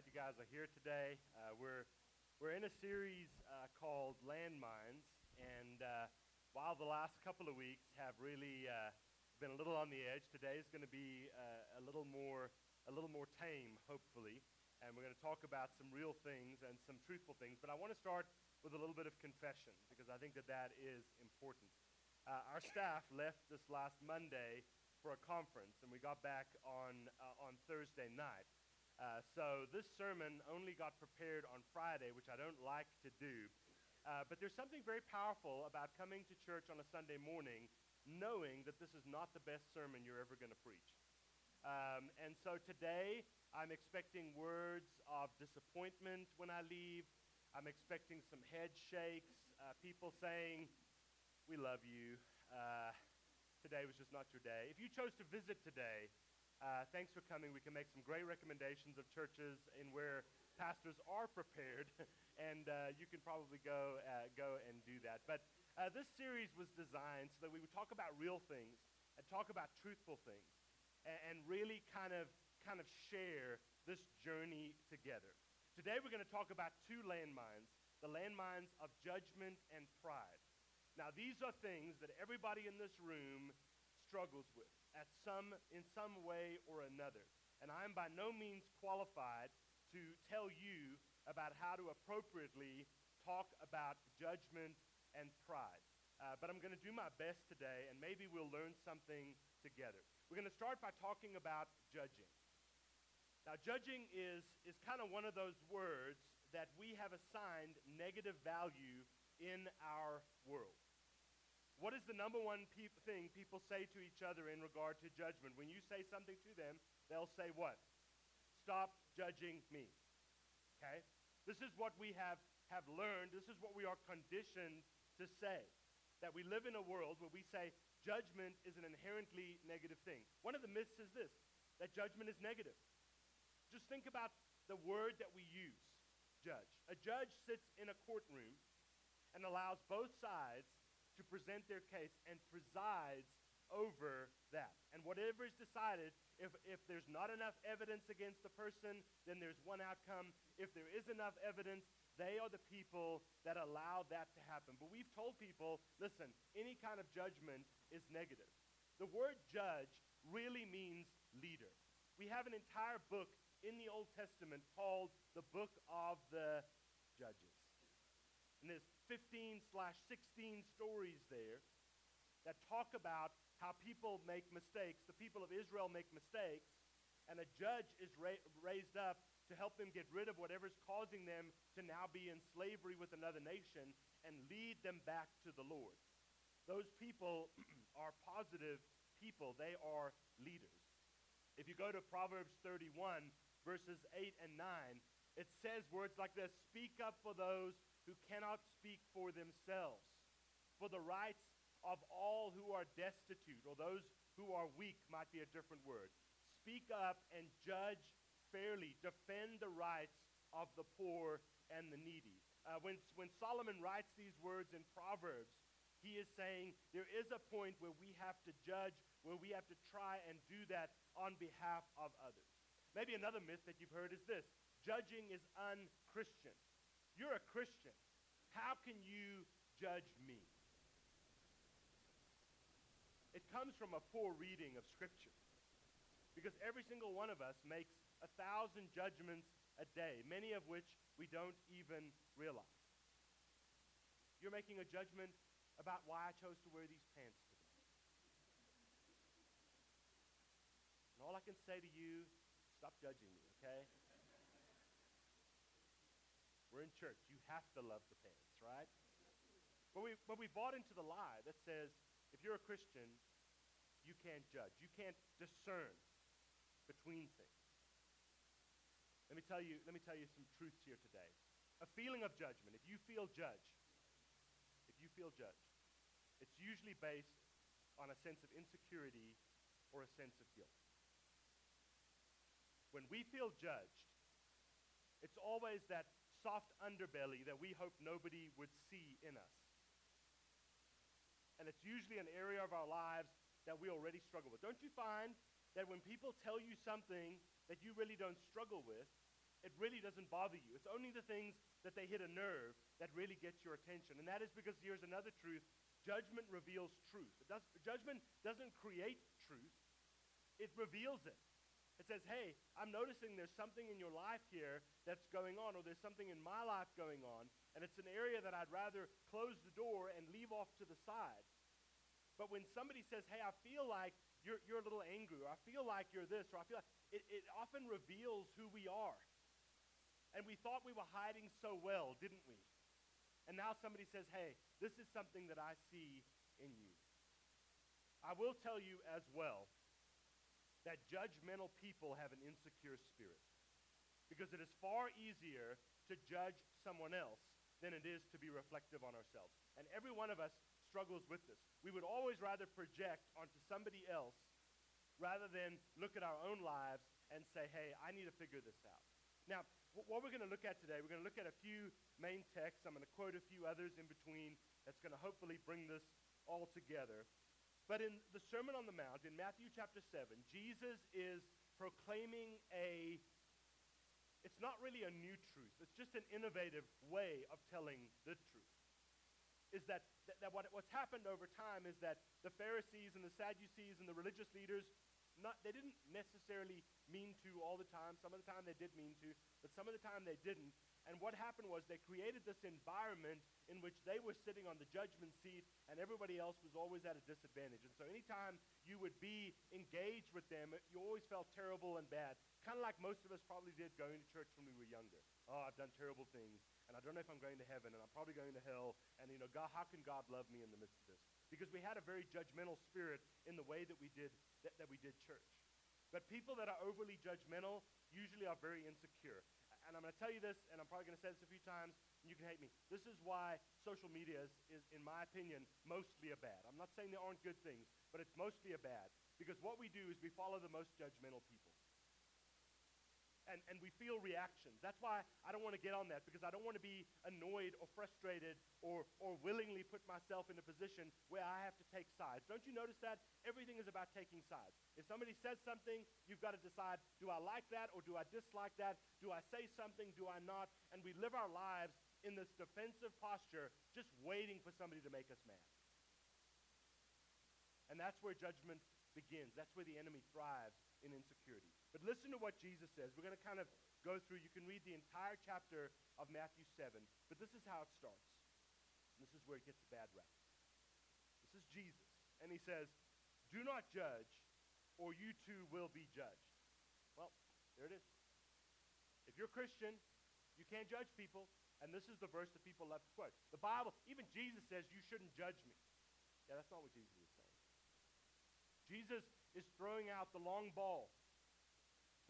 glad you guys are here today. Uh, we're, we're in a series uh, called Landmines, and uh, while the last couple of weeks have really uh, been a little on the edge, today is going to be uh, a little more a little more tame, hopefully, and we're going to talk about some real things and some truthful things. But I want to start with a little bit of confession because I think that that is important. Uh, our staff left this last Monday for a conference, and we got back on on Thursday night. Uh, so this sermon only got prepared on Friday, which I don't like to do. Uh, but there's something very powerful about coming to church on a Sunday morning knowing that this is not the best sermon you're ever going to preach. Um, and so today, I'm expecting words of disappointment when I leave. I'm expecting some head shakes, uh, people saying, We love you. Uh, today was just not your day. If you chose to visit today, uh, thanks for coming. We can make some great recommendations of churches in where pastors are prepared, and uh, you can probably go uh, go and do that. But uh, this series was designed so that we would talk about real things and talk about truthful things, and, and really kind of kind of share this journey together. Today we're going to talk about two landmines: the landmines of judgment and pride. Now these are things that everybody in this room struggles with at some, in some way or another. And I am by no means qualified to tell you about how to appropriately talk about judgment and pride. Uh, but I'm going to do my best today, and maybe we'll learn something together. We're going to start by talking about judging. Now, judging is, is kind of one of those words that we have assigned negative value in our world. What is the number one thing people say to each other in regard to judgment? When you say something to them, they'll say what? Stop judging me. Okay? This is what we have, have learned. This is what we are conditioned to say. That we live in a world where we say judgment is an inherently negative thing. One of the myths is this that judgment is negative. Just think about the word that we use judge. A judge sits in a courtroom and allows both sides to present their case and presides over that. And whatever is decided, if, if there's not enough evidence against the person, then there's one outcome. If there is enough evidence, they are the people that allow that to happen. But we've told people listen, any kind of judgment is negative. The word judge really means leader. We have an entire book in the Old Testament called the Book of the Judges. And there's 15 slash 16 stories there that talk about how people make mistakes. The people of Israel make mistakes, and a judge is ra- raised up to help them get rid of whatever's causing them to now be in slavery with another nation and lead them back to the Lord. Those people are positive people, they are leaders. If you go to Proverbs 31, verses 8 and 9, it says words like this Speak up for those who cannot speak for themselves, for the rights of all who are destitute, or those who are weak might be a different word. Speak up and judge fairly, defend the rights of the poor and the needy. Uh, when, when Solomon writes these words in Proverbs, he is saying there is a point where we have to judge, where we have to try and do that on behalf of others. Maybe another myth that you've heard is this judging is unchristian. You're a Christian. How can you judge me? It comes from a poor reading of Scripture. Because every single one of us makes a thousand judgments a day, many of which we don't even realize. You're making a judgment about why I chose to wear these pants today. And all I can say to you, stop judging me, okay? We're in church. You have to love the pants, right? But we, but we bought into the lie that says if you're a Christian, you can't judge. You can't discern between things. Let me tell you, let me tell you some truths here today. A feeling of judgment, if you feel judged, if you feel judged, it's usually based on a sense of insecurity or a sense of guilt. When we feel judged, it's always that soft underbelly that we hope nobody would see in us. And it's usually an area of our lives that we already struggle with. Don't you find that when people tell you something that you really don't struggle with, it really doesn't bother you. It's only the things that they hit a nerve that really get your attention. And that is because here's another truth judgment reveals truth. Does, judgment doesn't create truth, it reveals it. It says, hey, I'm noticing there's something in your life here that's going on, or there's something in my life going on, and it's an area that I'd rather close the door and leave off to the side. But when somebody says, hey, I feel like you're, you're a little angry, or I feel like you're this, or I feel like it, it often reveals who we are. And we thought we were hiding so well, didn't we? And now somebody says, hey, this is something that I see in you. I will tell you as well that judgmental people have an insecure spirit. Because it is far easier to judge someone else than it is to be reflective on ourselves. And every one of us struggles with this. We would always rather project onto somebody else rather than look at our own lives and say, hey, I need to figure this out. Now, what we're going to look at today, we're going to look at a few main texts. I'm going to quote a few others in between that's going to hopefully bring this all together. But in the Sermon on the Mount, in Matthew chapter 7, Jesus is proclaiming a, it's not really a new truth, it's just an innovative way of telling the truth. Is that, that, that what, what's happened over time is that the Pharisees and the Sadducees and the religious leaders not, they didn't necessarily mean to all the time. Some of the time they did mean to, but some of the time they didn't. And what happened was they created this environment in which they were sitting on the judgment seat and everybody else was always at a disadvantage. And so anytime you would be engaged with them, you always felt terrible and bad. Kind of like most of us probably did going to church when we were younger. Oh, I've done terrible things and I don't know if I'm going to heaven and I'm probably going to hell. And, you know, God, how can God love me in the midst of this? Because we had a very judgmental spirit in the way that we did, that, that we did church. But people that are overly judgmental usually are very insecure. And I'm going to tell you this, and I'm probably going to say this a few times, and you can hate me. This is why social media is, is, in my opinion, mostly a bad. I'm not saying there aren't good things, but it's mostly a bad. Because what we do is we follow the most judgmental people and, and we feel reactions. That's why I don't want to get on that because I don't want to be annoyed or frustrated or, or willingly put myself in a position where I have to take sides. Don't you notice that? Everything is about taking sides. If somebody says something, you've got to decide do I like that or do I dislike that? Do I say something? Do I not? And we live our lives in this defensive posture, just waiting for somebody to make us mad. And that's where judgment begins. That's where the enemy thrives in insecurity. But listen to what Jesus says. We're going to kind of go through, you can read the entire chapter of Matthew 7, but this is how it starts. And this is where it gets a bad rap. This is Jesus. And he says, Do not judge, or you too will be judged. Well, there it is. If you're Christian, you can't judge people. And this is the verse that people love to quote. The Bible, even Jesus says, You shouldn't judge me. Yeah, that's not what Jesus is saying. Jesus is throwing out the long ball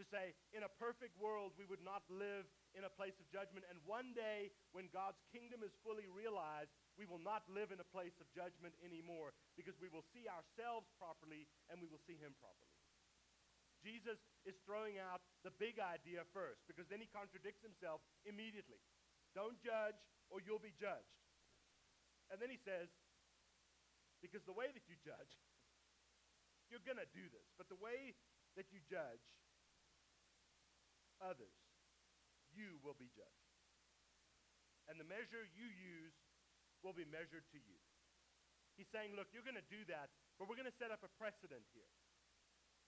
to say, in a perfect world, we would not live in a place of judgment. And one day, when God's kingdom is fully realized, we will not live in a place of judgment anymore because we will see ourselves properly and we will see Him properly. Jesus is throwing out the big idea first because then he contradicts himself immediately. Don't judge or you'll be judged. And then he says, because the way that you judge, you're going to do this, but the way that you judge others, you will be judged. And the measure you use will be measured to you. He's saying, look, you're going to do that, but we're going to set up a precedent here.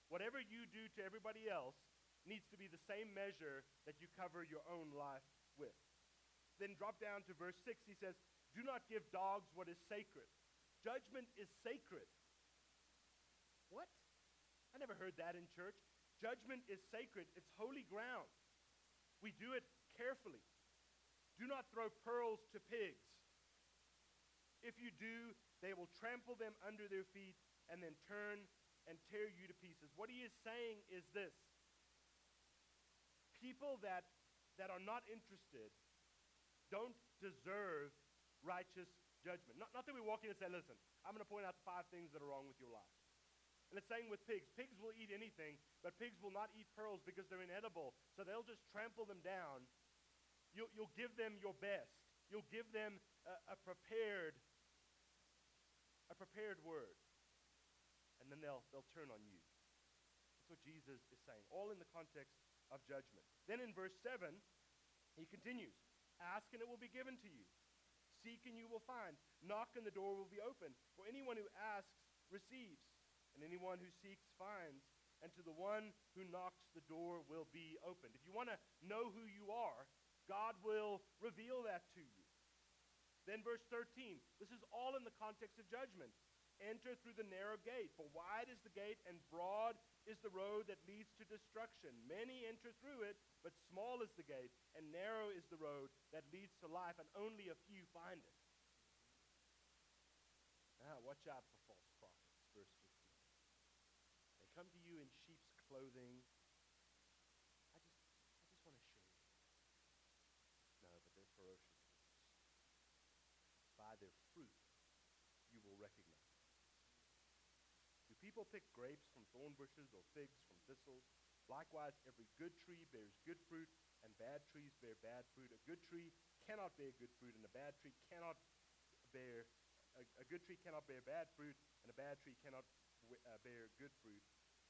Whatever you do to everybody else needs to be the same measure that you cover your own life with. Then drop down to verse 6. He says, Do not give dogs what is sacred. Judgment is sacred. What? I never heard that in church. Judgment is sacred, it's holy ground. We do it carefully. Do not throw pearls to pigs. If you do, they will trample them under their feet and then turn and tear you to pieces. What he is saying is this people that, that are not interested don't deserve righteous judgment. Not, not that we walk in and say, listen, I'm going to point out the five things that are wrong with your life. And it's saying with pigs, pigs will eat anything, but pigs will not eat pearls because they're inedible. So they'll just trample them down. You'll, you'll give them your best. You'll give them a, a prepared, a prepared word. And then they'll, they'll turn on you. That's what Jesus is saying, all in the context of judgment. Then in verse 7, he continues Ask and it will be given to you. Seek and you will find. Knock and the door will be open. For anyone who asks receives, and anyone who seeks finds. And to the one who knocks, the door will be opened. If you want to know who you are, God will reveal that to you. Then, verse 13 this is all in the context of judgment. Enter through the narrow gate, for wide is the gate and broad is the road that leads to destruction. Many enter through it, but small is the gate and narrow is the road that leads to life, and only a few find it. Ah, watch out for false prophets, verse 15. They come to you in sheep's clothing. I just, I just want to with you. No, but they're ferocious wolves. By their fruit, you will recognize them. Do people pick grapes from thorn bushes or figs from thistles? Likewise, every good tree bears good fruit, and bad trees bear bad fruit. A good tree cannot bear good fruit, and a bad tree cannot bear a, a good tree cannot bear bad fruit, and a bad tree cannot w- uh, bear good fruit.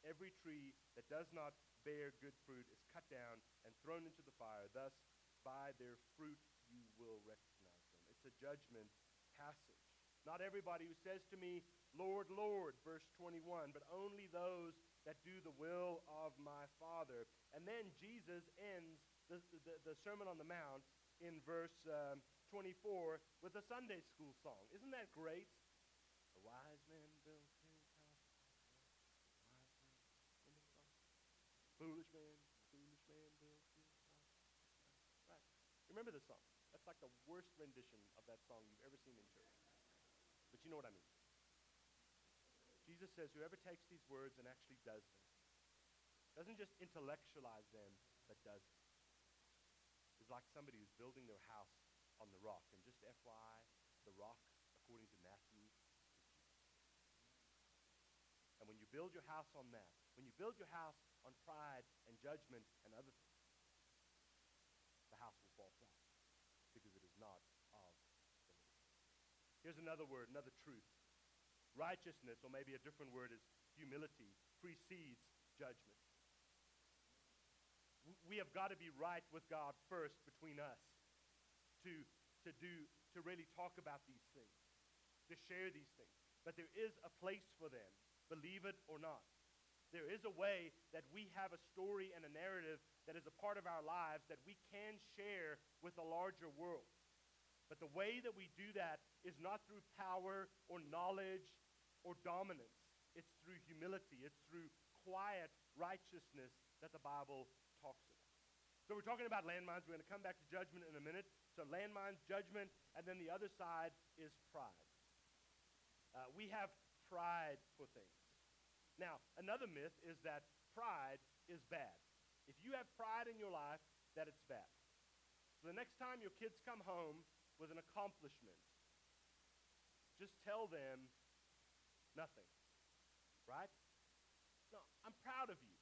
Every tree that does not bear good fruit is cut down and thrown into the fire. Thus, by their fruit you will recognize them. It's a judgment passage. Not everybody who says to me, Lord, Lord, verse 21, but only those that do the will of my Father. And then Jesus ends the, the, the Sermon on the Mount in verse um, 24 with a Sunday school song. Isn't that great? A wise man built his house upon the rock. Foolish man, foolish man house. Right. Remember this song. That's like the worst rendition of that song you've ever seen in church. But you know what I mean. Jesus says, whoever takes these words and actually does them, doesn't just intellectualize them, but does them, is like somebody who's building their house on the rock. And just FYI, the rock, according to Matthew. And when you build your house on that, when you build your house on pride and judgment and other things, the house will fall flat because it is not of the Lord. Here's another word, another truth. Righteousness, or maybe a different word is humility, precedes judgment. We have got to be right with God first between us to, to, do, to really talk about these things, to share these things. But there is a place for them, believe it or not. There is a way that we have a story and a narrative that is a part of our lives that we can share with a larger world. But the way that we do that is not through power or knowledge or dominance. It's through humility. It's through quiet righteousness that the Bible talks about. So we're talking about landmines. We're going to come back to judgment in a minute. So landmines, judgment, and then the other side is pride. Uh, we have pride for things. Now, another myth is that pride is bad. If you have pride in your life, that it's bad. So the next time your kids come home with an accomplishment, just tell them nothing. Right? No, I'm proud of you.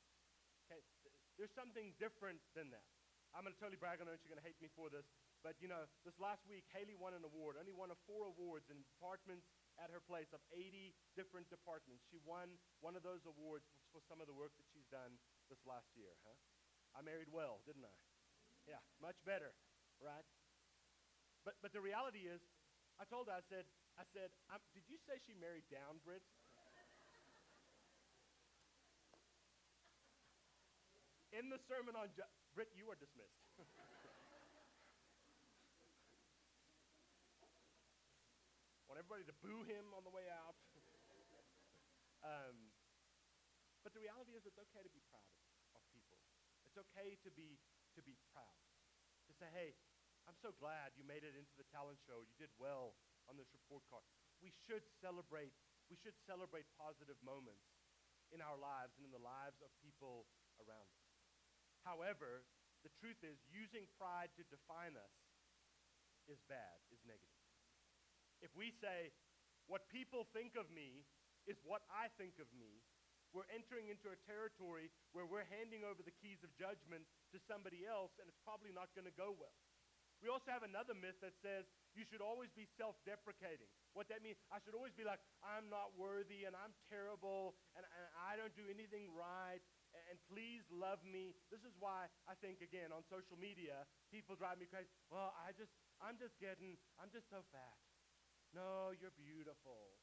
Okay? There's something different than that. I'm going to totally brag on her, and she's going to hate me for this. But, you know, this last week, Haley won an award, only one of four awards in departments at her place of 80 different departments. She won one of those awards for some of the work that she's done this last year, huh? I married well, didn't I? Yeah, much better, right? But, but the reality is, I told her, I said, I said, did you say she married down, Britt? In the sermon on, ju- Britt, you are dismissed. everybody to boo him on the way out. um, but the reality is, it's okay to be proud of, of people. It's okay to be to be proud. To say, hey, I'm so glad you made it into the talent show. You did well on this report card. We should celebrate. We should celebrate positive moments in our lives and in the lives of people around us. However, the truth is, using pride to define us is bad, is negative. If we say, what people think of me is what I think of me, we're entering into a territory where we're handing over the keys of judgment to somebody else, and it's probably not going to go well. We also have another myth that says you should always be self deprecating. What that means, I should always be like, I'm not worthy and I'm terrible and, and I don't do anything right and please love me. This is why I think, again, on social media, people drive me crazy. Well, I just, I'm just getting, I'm just so fat. No, you're beautiful.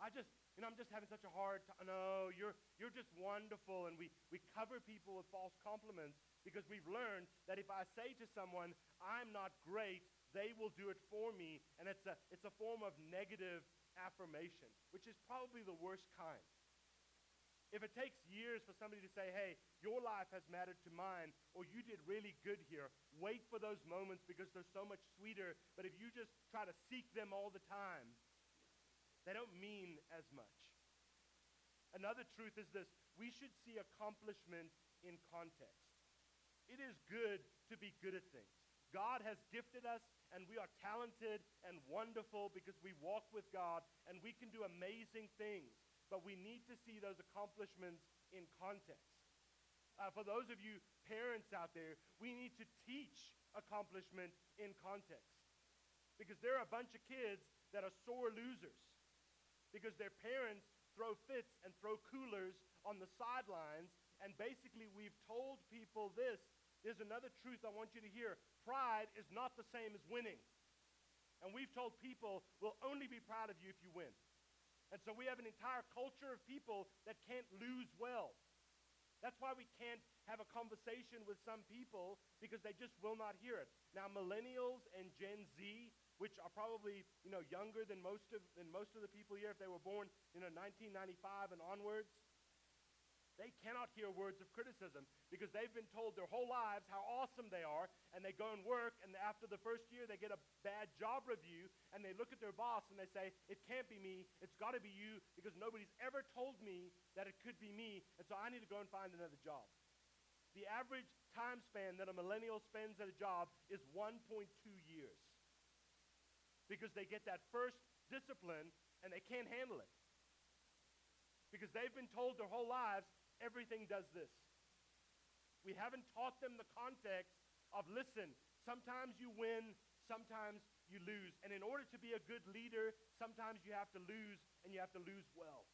I just, you know, I'm just having such a hard time. No, you're, you're just wonderful. And we, we cover people with false compliments because we've learned that if I say to someone, I'm not great, they will do it for me. And it's a, it's a form of negative affirmation, which is probably the worst kind. If it takes years for somebody to say, hey, your life has mattered to mine, or you did really good here, wait for those moments because they're so much sweeter. But if you just try to seek them all the time, they don't mean as much. Another truth is this we should see accomplishment in context. It is good to be good at things. God has gifted us, and we are talented and wonderful because we walk with God, and we can do amazing things. But we need to see those accomplishments in context. Uh, for those of you parents out there, we need to teach accomplishment in context. Because there are a bunch of kids that are sore losers because their parents throw fits and throw coolers on the sidelines. And basically, we've told people this. There's another truth I want you to hear pride is not the same as winning. And we've told people we'll only be proud of you if you win. And so we have an entire culture of people that can't lose well. That's why we can't have a conversation with some people because they just will not hear it. Now, millennials and Gen Z which are probably you know younger than most of than most of the people here if they were born you know 1995 and onwards they cannot hear words of criticism because they've been told their whole lives how awesome they are and they go and work and after the first year they get a bad job review and they look at their boss and they say it can't be me it's got to be you because nobody's ever told me that it could be me and so i need to go and find another job the average time span that a millennial spends at a job is 1.2 years because they get that first discipline and they can't handle it. Because they've been told their whole lives everything does this. We haven't taught them the context of listen, sometimes you win, sometimes you lose. And in order to be a good leader, sometimes you have to lose and you have to lose well.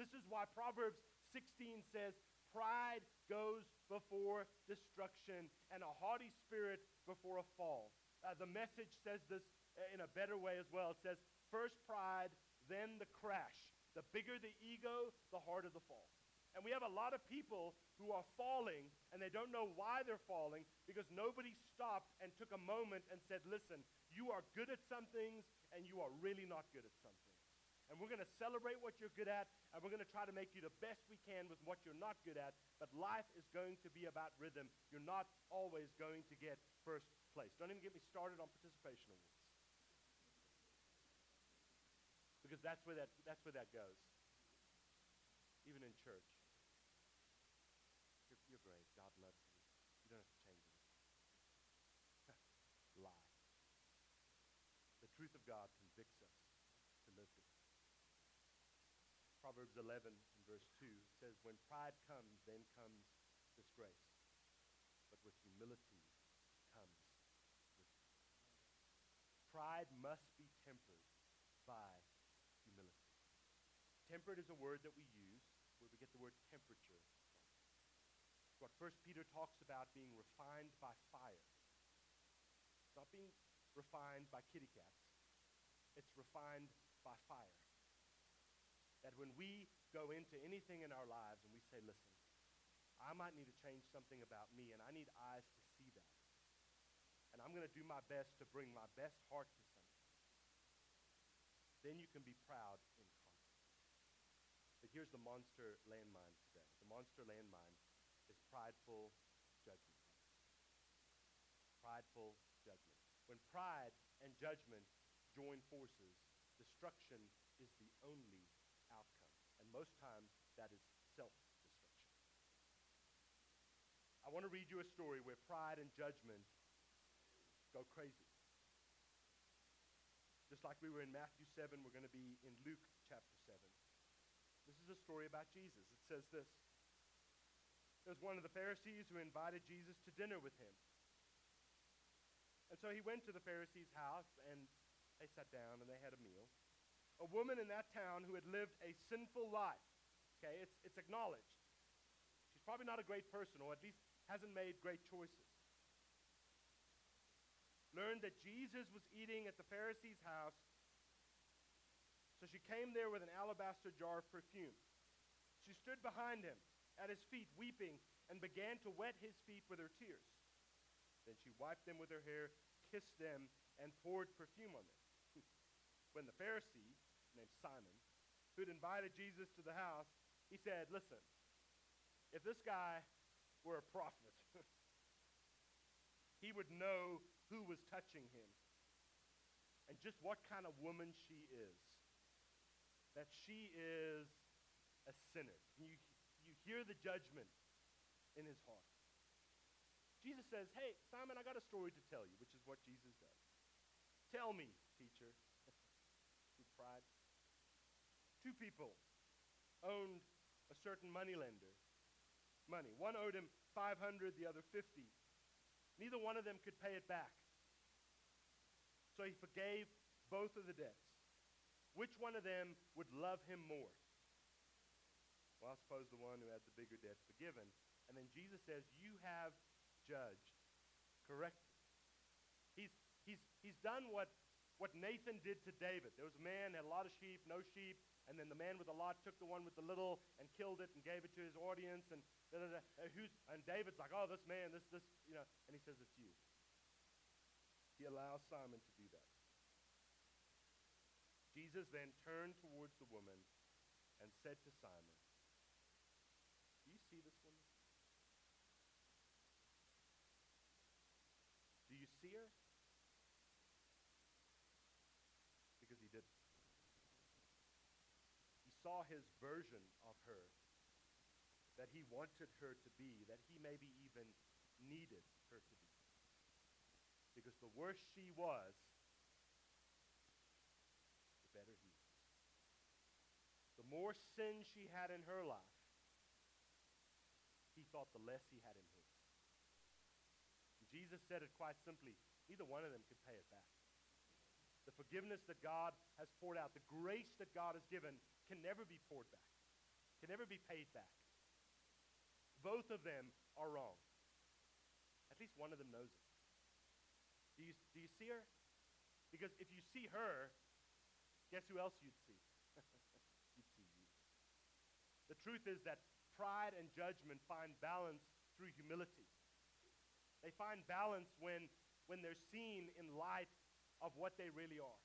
This is why Proverbs 16 says, Pride goes before destruction, and a haughty spirit before a fall. Uh, the message says this in a better way as well. It says, first pride, then the crash. The bigger the ego, the harder the fall. And we have a lot of people who are falling and they don't know why they're falling because nobody stopped and took a moment and said, listen, you are good at some things and you are really not good at some things. And we're going to celebrate what you're good at and we're going to try to make you the best we can with what you're not good at. But life is going to be about rhythm. You're not always going to get first place. Don't even get me started on participation awards because that's where that, that's where that goes. Even in church. You're, you're great. God loves you. You don't have to change anything. Lie. The truth of God convicts us to live differently. Proverbs 11 and verse 2 says, When pride comes, then comes disgrace. But with humility comes. Pride must be tempered by humility. Temperate is a word that we use where we get the word temperature. What First Peter talks about being refined by fire. Not being refined by kitty cats. It's refined by fire. That when we go into anything in our lives and we say, listen, I might need to change something about me, and I need eyes to see that. And I'm going to do my best to bring my best heart to something. Then you can be proud in confidence. but here's the monster landmine today. The monster landmine is prideful judgment. Prideful judgment. When pride and judgment join forces, destruction is the only outcome. And most times, that is self destruction. I want to read you a story where pride and judgment go crazy. Just like we were in Matthew 7, we're going to be in Luke chapter 7. This is a story about Jesus. It says this There's one of the Pharisees who invited Jesus to dinner with him. And so he went to the Pharisee's house, and they sat down and they had a meal. A woman in that town who had lived a sinful life Okay, it's, it's acknowledged. She's probably not a great person, or at least hasn't made great choices. Learned that Jesus was eating at the Pharisee's house, so she came there with an alabaster jar of perfume. She stood behind him at his feet, weeping, and began to wet his feet with her tears. Then she wiped them with her hair, kissed them, and poured perfume on them. When the Pharisee, named Simon, who'd invited Jesus to the house, he said, Listen, if this guy were a prophet, he would know who was touching him and just what kind of woman she is. That she is a sinner. You, you hear the judgment in his heart. Jesus says, Hey, Simon, I got a story to tell you, which is what Jesus does. Tell me, teacher. Two people owned a certain moneylender money. One owed him 500, the other 50. Neither one of them could pay it back. So he forgave both of the debts. Which one of them would love him more? Well, I suppose the one who had the bigger debt forgiven. And then Jesus says, You have judged correctly. He's, he's, he's done what, what Nathan did to David. There was a man, that had a lot of sheep, no sheep, and then the man with the lot took the one with the little and killed it and gave it to his audience. And, da, da, da, and, David's like, oh, this man, this, this, you know, and he says, it's you. He allows Simon to do that. Jesus then turned towards the woman and said to Simon, Do you see this woman? Do you see her? Because he didn't. He saw his version of her that he wanted her to be, that he maybe even needed her to be. Because the worse she was, the better he was. The more sin she had in her life, he thought the less he had in his. Jesus said it quite simply neither one of them could pay it back. The forgiveness that God has poured out, the grace that God has given, can never be poured back, can never be paid back. Both of them are wrong. At least one of them knows it. Do you, do you see her? Because if you see her, guess who else you'd see? you'd see you. The truth is that pride and judgment find balance through humility. They find balance when, when they're seen in light of what they really are.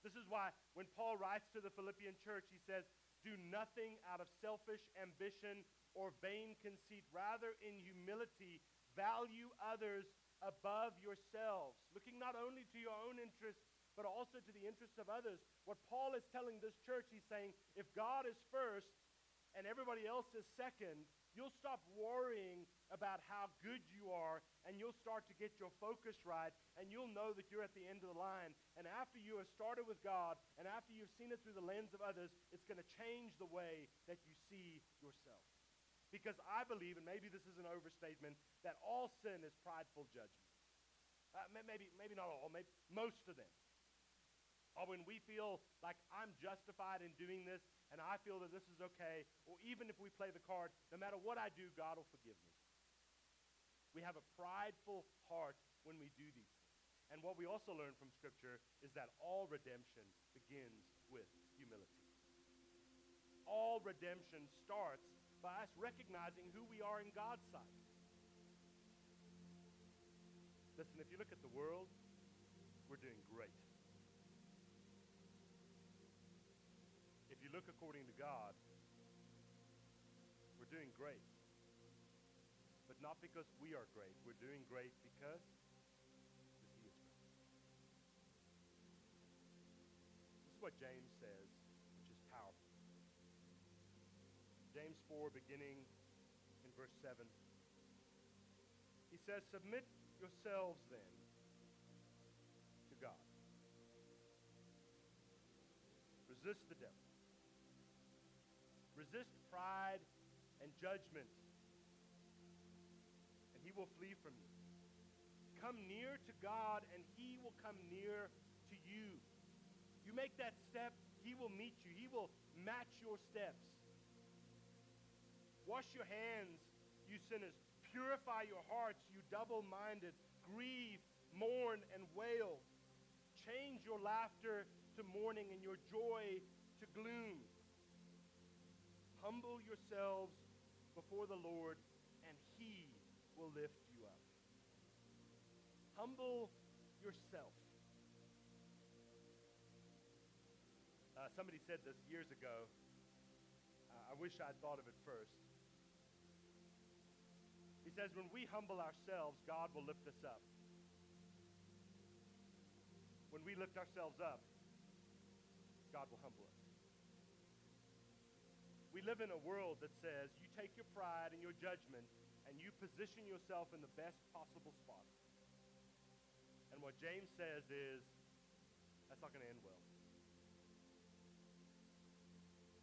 This is why when Paul writes to the Philippian church, he says, Do nothing out of selfish ambition or vain conceit. Rather, in humility, value others above yourselves, looking not only to your own interests, but also to the interests of others. What Paul is telling this church, he's saying, if God is first and everybody else is second, You'll stop worrying about how good you are, and you'll start to get your focus right, and you'll know that you're at the end of the line. And after you have started with God, and after you've seen it through the lens of others, it's going to change the way that you see yourself. Because I believe, and maybe this is an overstatement, that all sin is prideful judgment. Uh, maybe, maybe not all, maybe most of them. When we feel like I'm justified in doing this and I feel that this is okay, or even if we play the card, no matter what I do, God will forgive me. We have a prideful heart when we do these things. And what we also learn from Scripture is that all redemption begins with humility. All redemption starts by us recognizing who we are in God's sight. Listen, if you look at the world, we're doing great. You look according to God, we're doing great. But not because we are great. We're doing great because, He is great. This is what James says, which is powerful. James 4, beginning in verse 7. He says, Submit yourselves then to God. Resist the devil Resist pride and judgment, and he will flee from you. Come near to God, and he will come near to you. You make that step, he will meet you, he will match your steps. Wash your hands, you sinners. Purify your hearts, you double minded. Grieve, mourn, and wail. Change your laughter to mourning and your joy to gloom. Humble yourselves before the Lord, and He will lift you up. Humble yourself. Uh, somebody said this years ago. Uh, I wish I'd thought of it first. He says, when we humble ourselves, God will lift us up. When we lift ourselves up, God will humble us. We live in a world that says you take your pride and your judgment and you position yourself in the best possible spot. And what James says is, that's not going to end well.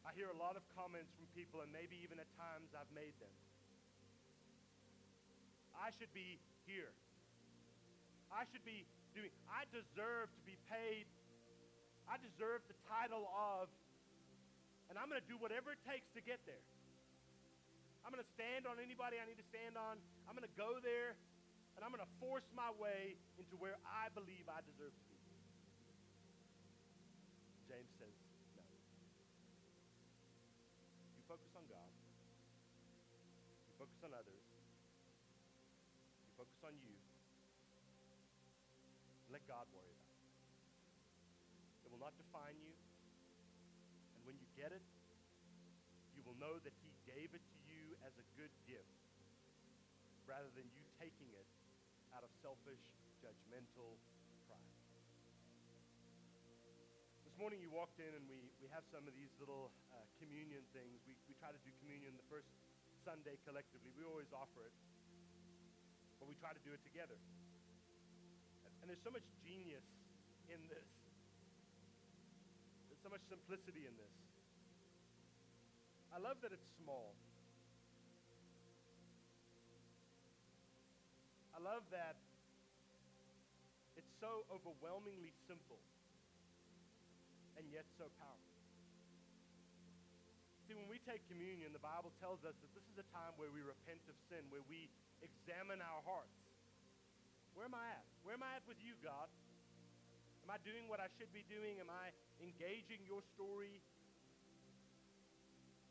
I hear a lot of comments from people, and maybe even at times I've made them. I should be here. I should be doing, I deserve to be paid. I deserve the title of and I'm going to do whatever it takes to get there. I'm going to stand on anybody I need to stand on. I'm going to go there, and I'm going to force my way into where I believe I deserve to be. James says, no. You focus on God, you focus on others, you focus on you, let God worry about it. It will not define you when you get it, you will know that He gave it to you as a good gift rather than you taking it out of selfish, judgmental pride. This morning you walked in and we, we have some of these little uh, communion things. We, we try to do communion the first Sunday collectively. We always offer it, but we try to do it together. And, and there's so much genius in this so much simplicity in this. I love that it's small. I love that it's so overwhelmingly simple and yet so powerful. See, when we take communion, the Bible tells us that this is a time where we repent of sin, where we examine our hearts. Where am I at? Where am I at with you, God? Am I doing what I should be doing? Am I engaging your story?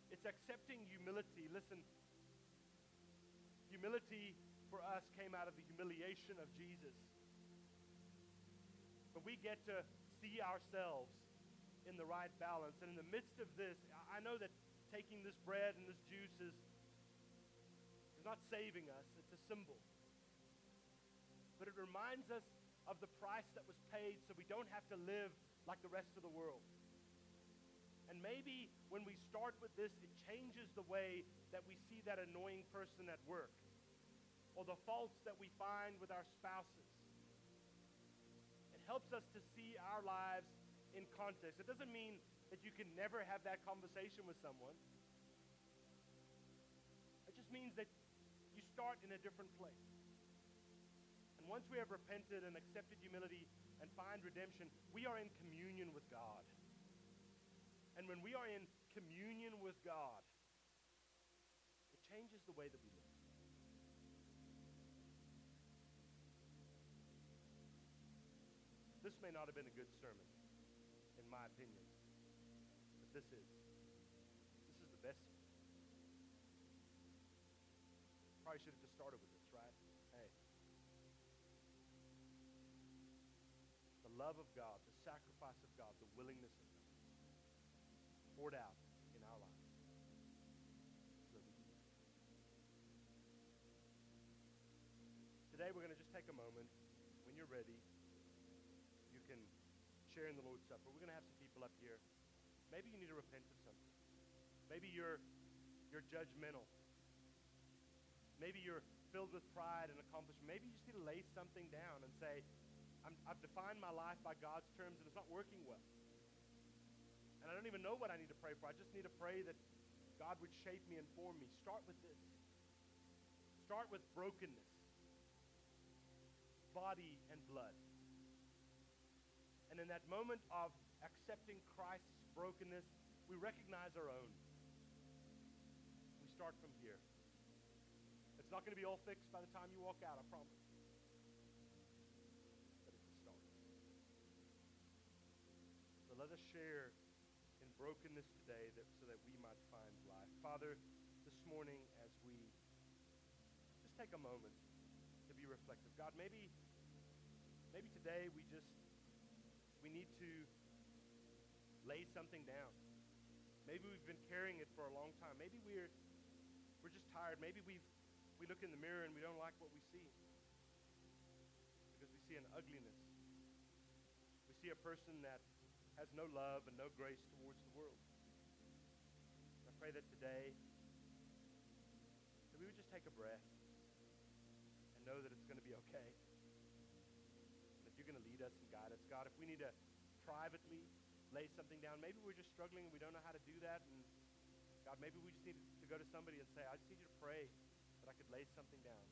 It's accepting humility. Listen, humility for us came out of the humiliation of Jesus. But we get to see ourselves in the right balance. And in the midst of this, I know that taking this bread and this juice is, is not saving us, it's a symbol. But it reminds us of the price that was paid so we don't have to live like the rest of the world. And maybe when we start with this, it changes the way that we see that annoying person at work or the faults that we find with our spouses. It helps us to see our lives in context. It doesn't mean that you can never have that conversation with someone. It just means that you start in a different place once we have repented and accepted humility and find redemption, we are in communion with God. And when we are in communion with God, it changes the way that we live. This may not have been a good sermon, in my opinion, but this is. This is the best. Probably should have just started with love of God, the sacrifice of God, the willingness of God poured out in our lives. Today, we're going to just take a moment. When you're ready, you can share in the Lord's Supper. We're going to have some people up here. Maybe you need to repent of something. Maybe you're, you're judgmental. Maybe you're filled with pride and accomplishment. Maybe you just need to lay something down and say, i have defined my life by God's terms and it's not working well. And I don't even know what I need to pray for. I just need to pray that God would shape me and form me. Start with this. Start with brokenness, body and blood. And in that moment of accepting Christ's brokenness, we recognize our own. We start from here. It's not going to be all fixed by the time you walk out, I promise. But it's a start. Let us share in brokenness today that, so that we might find life. Father, this morning as we just take a moment to be reflective. God, maybe maybe today we just we need to lay something down. Maybe we've been carrying it for a long time. Maybe we're we're just tired. Maybe we've we look in the mirror and we don't like what we see. Because we see an ugliness. We see a person that has no love and no grace towards the world. I pray that today that we would just take a breath and know that it's going to be okay. That you're going to lead us and guide us. God, if we need to privately lay something down, maybe we're just struggling and we don't know how to do that. And God, maybe we just need to go to somebody and say, I just need you to pray that I could lay something down.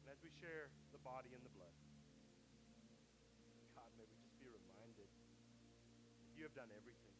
And as we share the body and the blood, have done everything,